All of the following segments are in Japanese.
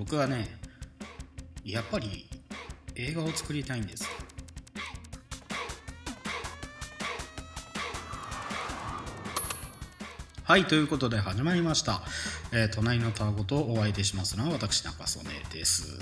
僕はねやっぱり映画を作りたいんです。はいということで始まりました、えー隣のタワゴとお相手しますのは私中曽根です、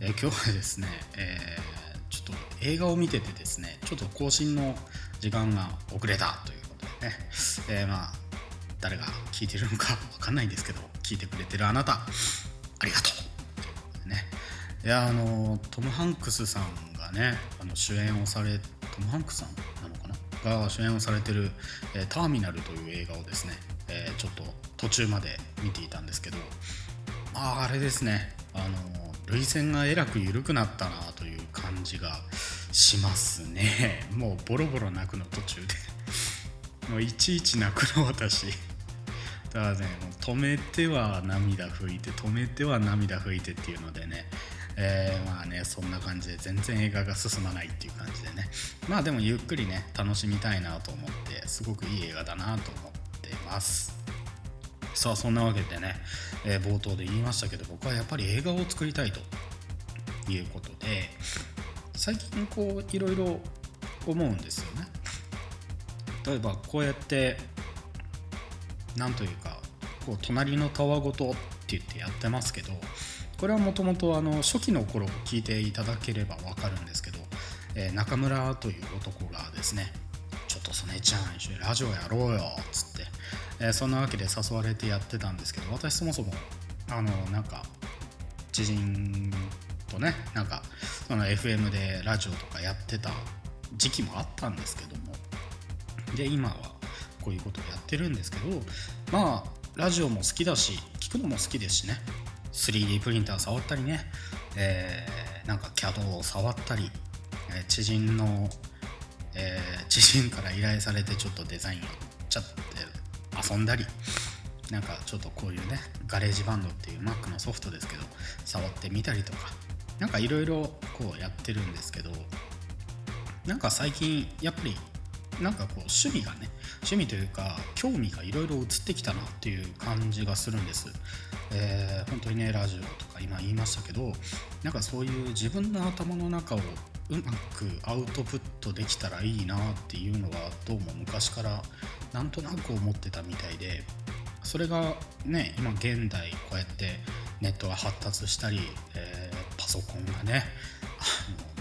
えー今日はですね、えーちょっと映画を見ててですねちょっと更新の時間が遅れたということでね、えーまあ誰が聞いてるのか分かんないんですけど聞いてくれてるあなた。ありがとう。いうことでね。いやあのトム・ハンクスさんがねあの主演をされトム・ハンクスさんなのかな？が主演をされてる「えーターミナル」という映画をですね、えーちょっと途中まで見ていたんですけどまああれですね。あの涙腺がえらく緩くなったなという感じがしますね。もうボロボロ泣くの途中で。もういちいち泣くの私。だね止めては涙拭いて止めては涙拭いてっていうのでね。えーまあねそんな感じで全然映画が進まないっていう感じでね。まあでもゆっくりね楽しみたいなと思ってすごくいい映画だなと思ってます。さあそんなわけでね、えー冒頭で言いましたけど僕はやっぱり映画を作りたいということで最近こういろいろ思うんですよね。例えばこうやってなんというかこう隣のたわごとって言ってやってますけどこれはもともと初期の頃聞いていただければ分かるんですけど、えー中村という男がですねちょっと曽根ちゃん一緒にラジオやろうよっつって、えーそんなわけで誘われてやってたんですけど私そもそもあのなんか知人とねなんかその FM でラジオとかやってた時期もあったんですけどもで今はこういうことをやってるんですけどまあラジオも好きだし聞くのも好きですしね。3D プリンター触ったりね、えーなんか CAD を触ったり、えー知人の、えー知人から依頼されてちょっとデザインをちゃって遊んだりなんかちょっとこういうね GarageBand っていう Mac のソフトですけど触ってみたりとかなんかいろいろこうやってるんですけどなんか最近やっぱりなんかこう趣味がね趣味というか興味がいろいろ移ってきたなっていう感じがするんです、えー本当にねラジオとか今言いましたけどなんかそういう自分の頭の中をうまくアウトプットできたらいいなっていうのはどうも昔からなんとなく思ってたみたいでそれがね今現代こうやってネットが発達したり、えーパソコンがね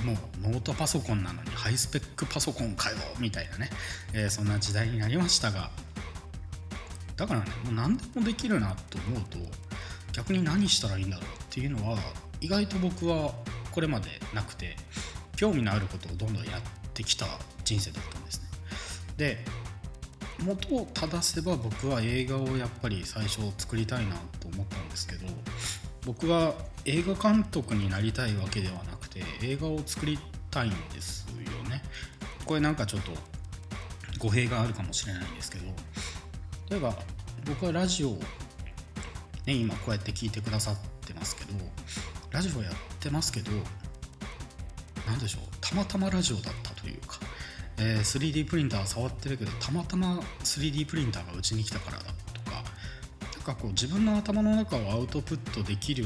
もうノートパソコンなのにハイスペックパソコンかよみたいなね、えーそんな時代になりましたがだからねもう何でもできるなと思うと逆に何したらいいんだろうっていうのは意外と僕はこれまでなくて興味のあることをどんどんやってきた人生だったんですね。で元を正せば僕は映画をやっぱり最初作りたいなと思ったんですけど僕は映画監督になりたいわけではなて映画を作りたいんですよね。これなんかちょっと語弊があるかもしれないんですけど例えば僕はラジオ、ね、今こうやって聞いてくださってますけどラジオやってますけど何でしょうたまたまラジオだったというか、えー 3D プリンター触ってるけどたまたま 3D プリンターがうちに来たからだとかなんかこう自分の頭の中をアウトプットできる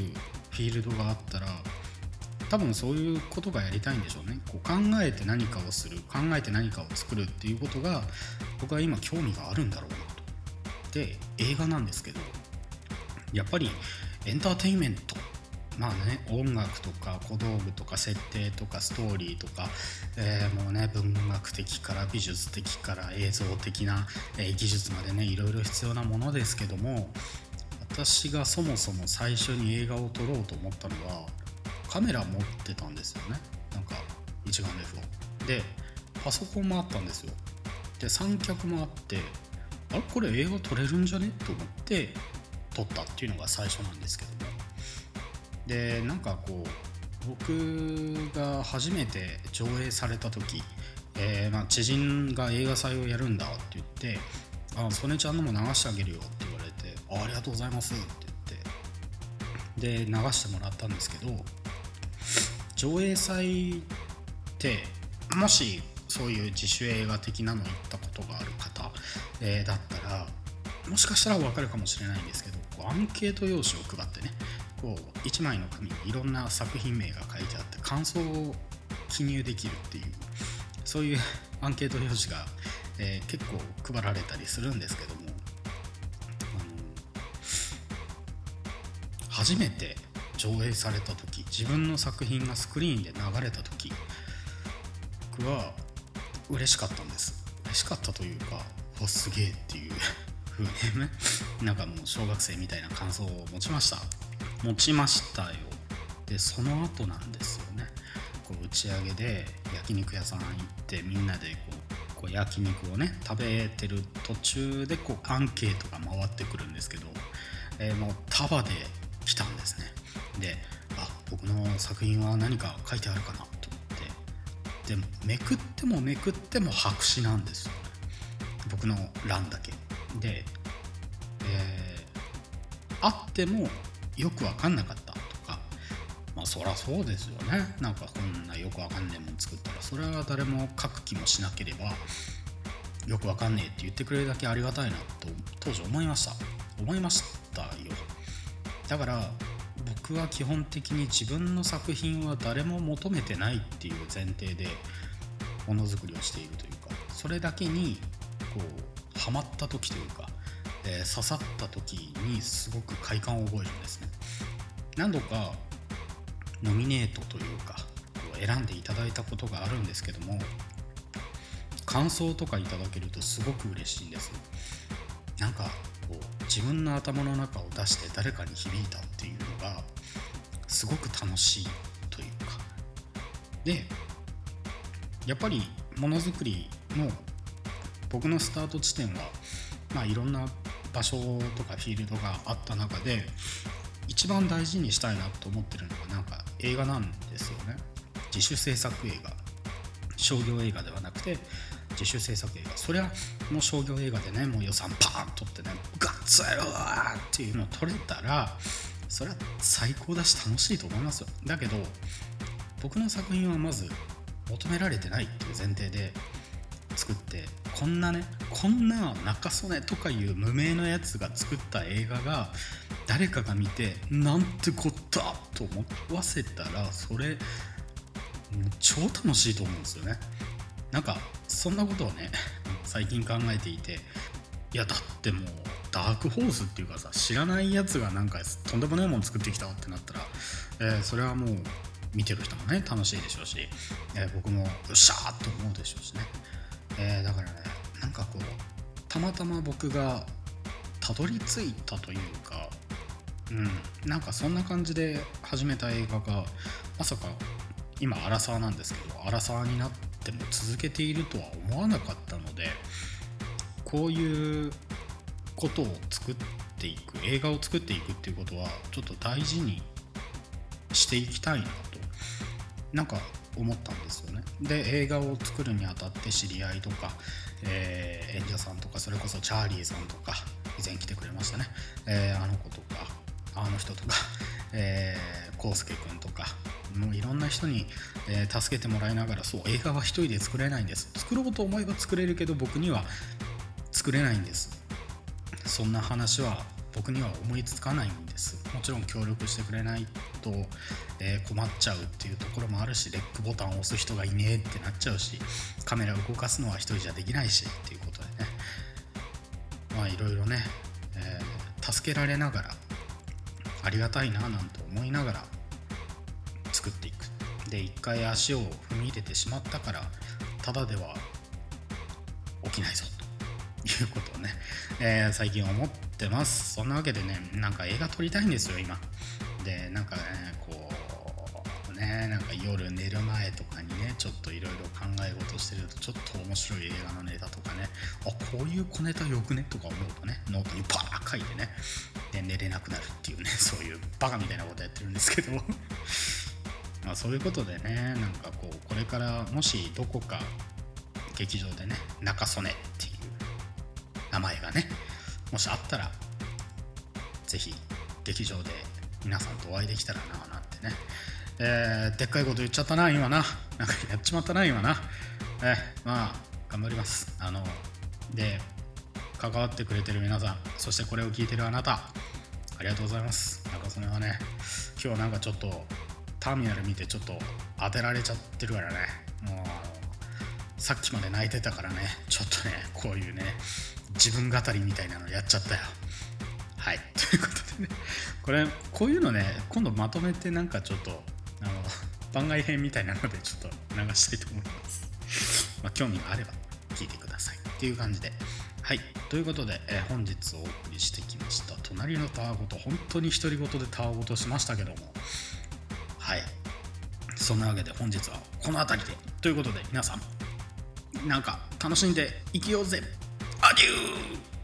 フィールドがあったら多分そういうことがやりたいんでしょうね。こう考えて何かをする考えて何かを作るっていうことが僕は今興味があるんだろうなと。で映画なんですけどやっぱりエンターテインメント。まあね音楽とか小道具とか設定とかストーリーとか、えーもうね文学的から美術的から映像的な、えー技術までねいろいろ必要なものですけども私がそもそも最初に映画を撮ろうと思ったのはカメラ持ってたんですよね。なんか一眼レフを。でパソコンもあったんですよ。で三脚もあってあれこれ映画撮れるんじゃね？と思って撮ったっていうのが最初なんですけど。もでなんかこう僕が初めて上映された時、えーまあ、知人が映画祭をやるんだって言って「あ曽根ちゃんのも流してあげるよ」って言われて「あありがとうございます」って言ってで流してもらったんですけど上映祭ってもしそういう自主映画的なの行ったことがある方、えーだったらもしかしたら分かるかもしれないんですけどこうアンケート用紙を配ってねこう1枚の紙にいろんな作品名が書いてあって感想を記入できるっていうそういうアンケート用紙が、えー、結構配られたりするんですけども初めて上映された時自分の作品がスクリーンで流れた時僕は嬉しかったんです。嬉しかったというかおすげえっていう 風にねなんかもう小学生みたいな感想を持ちました。持ちましたよ。でその後なんですよね。こう打ち上げで焼肉屋さん行ってみんなでこう焼肉をね食べてる途中でこうアンケートが回ってくるんですけど、えー、もう束でであ僕の作品は何か書いてあるかなと思って。でもめくってもめくっても白紙なんですよ。僕の欄だけ。で、えー、あってもよく分かんなかったとか。まあそりゃそうですよね。なんかこんなよく分かんねえもん作ったら。それは誰も書く気もしなければよく分かんねえって言ってくれるだけありがたいなと当時思いました。思いましたよ。だから僕は基本的に自分の作品は誰も求めてないっていう前提でものづくりをしているというかそれだけにこうハマった時というか、えー、刺さった時にすごく快感を覚えるんですね。何度かノミネートというかこう選んでいただいたことがあるんですけども感想とかいただけるとすごく嬉しいんですなんかこう自分の頭の中を出して誰かに響いたっていうのがすごく楽しいというか。でやっぱりものづくりの僕のスタート地点は、まあ、いろんな場所とかフィールドがあった中で一番大事にしたいなと思ってるのがなんか映画なんですよね。自主制作映画。商業映画ではなくて自主制作映画。そりゃもう商業映画でねもう予算パーンとってねガッツやろーっていうのを撮れたらそれは最高だし楽しいと思いますよ。だけど僕の作品はまず求められてないっていう前提で作ってこんなねこんな中曽根とかいう無名なやつが作った映画が誰かが見てなんてこったと思わせたらそれ超楽しいと思うんですよね。なんかそんなことをね最近考えていていやだってもうダークホースっていうかさ知らないやつがなんかとんでもないもの作ってきたってなったら、えー、それはもう見てる人もね楽しいでしょうし、えー、僕もよっしゃーと思うでしょうしね、えー、だからねなんかこうたまたま僕がたどり着いたというかうんなんかそんな感じで始めた映画がまさか今アラサーなんですけどアラサーになっても続けているとは思わなかったのでこういうことを作っていく映画を作っていくっていうことはちょっと大事にしていきたいなとなんか思ったんですよね。で映画を作るにあたって知り合いとか、えー、演者さんとかそれこそチャーリーさんとか以前来てくれましたね、えー、あの子とかあの人とか、えー、康介君とかもういろんな人に、えー、助けてもらいながらそう映画は一人で作れないんです。作ろうと思えば作れるけど僕には作れないんです。そんな話は僕には思いつかないんです。もちろん協力してくれないと、えー、困っちゃうっていうところもあるしレックボタンを押す人がいねえってなっちゃうしカメラ動かすのは一人じゃできないしっていうことでね。まあいろいろね、えー、助けられながらありがたいななんて思いながら作っていく。で一回足を踏み入れてしまったからただでは起きないぞ。いうことをね、えー、最近思ってます。そんなわけでねなんか映画撮りたいんですよ今。でなんかねこうねなんか夜寝る前とかにねちょっといろいろ考え事してるとちょっと面白い映画のネタとかねあこういう小ネタよくね？とか思うとねノートにパー書いてねで寝れなくなるっていうね そういうバカみたいなことやってるんですけどまあそういうことでねなんかこうこれからもしどこか劇場でね中曽根って名前がねもしあったら是非劇場で皆さんとお会いできたらななんてね、えー、でっかいこと言っちゃったな今な。なんかやっちまったな今な。えー、まあ頑張ります。あので関わってくれてる皆さんそしてこれを聞いてるあなたありがとうございます。中それはね今日なんかちょっとターミナル見てちょっと当てられちゃってるからね。もうさっきまで泣いてたからね。ちょっとねこういうね自分語りみたいなのやっちゃったよ。はい。ということでね。これこういうのね今度まとめてなんかちょっとあの番外編みたいなのでちょっと流したいと思います。まあ興味があれば聞いてくださいっていう感じで。はい。ということで、えー、本日お送りしてきました隣のたわごと本当に独り言でたわごとしましたけども。はい。そんなわけで本日はこの辺りで。ということで皆さんなんか楽しんでいきようぜ。アデュー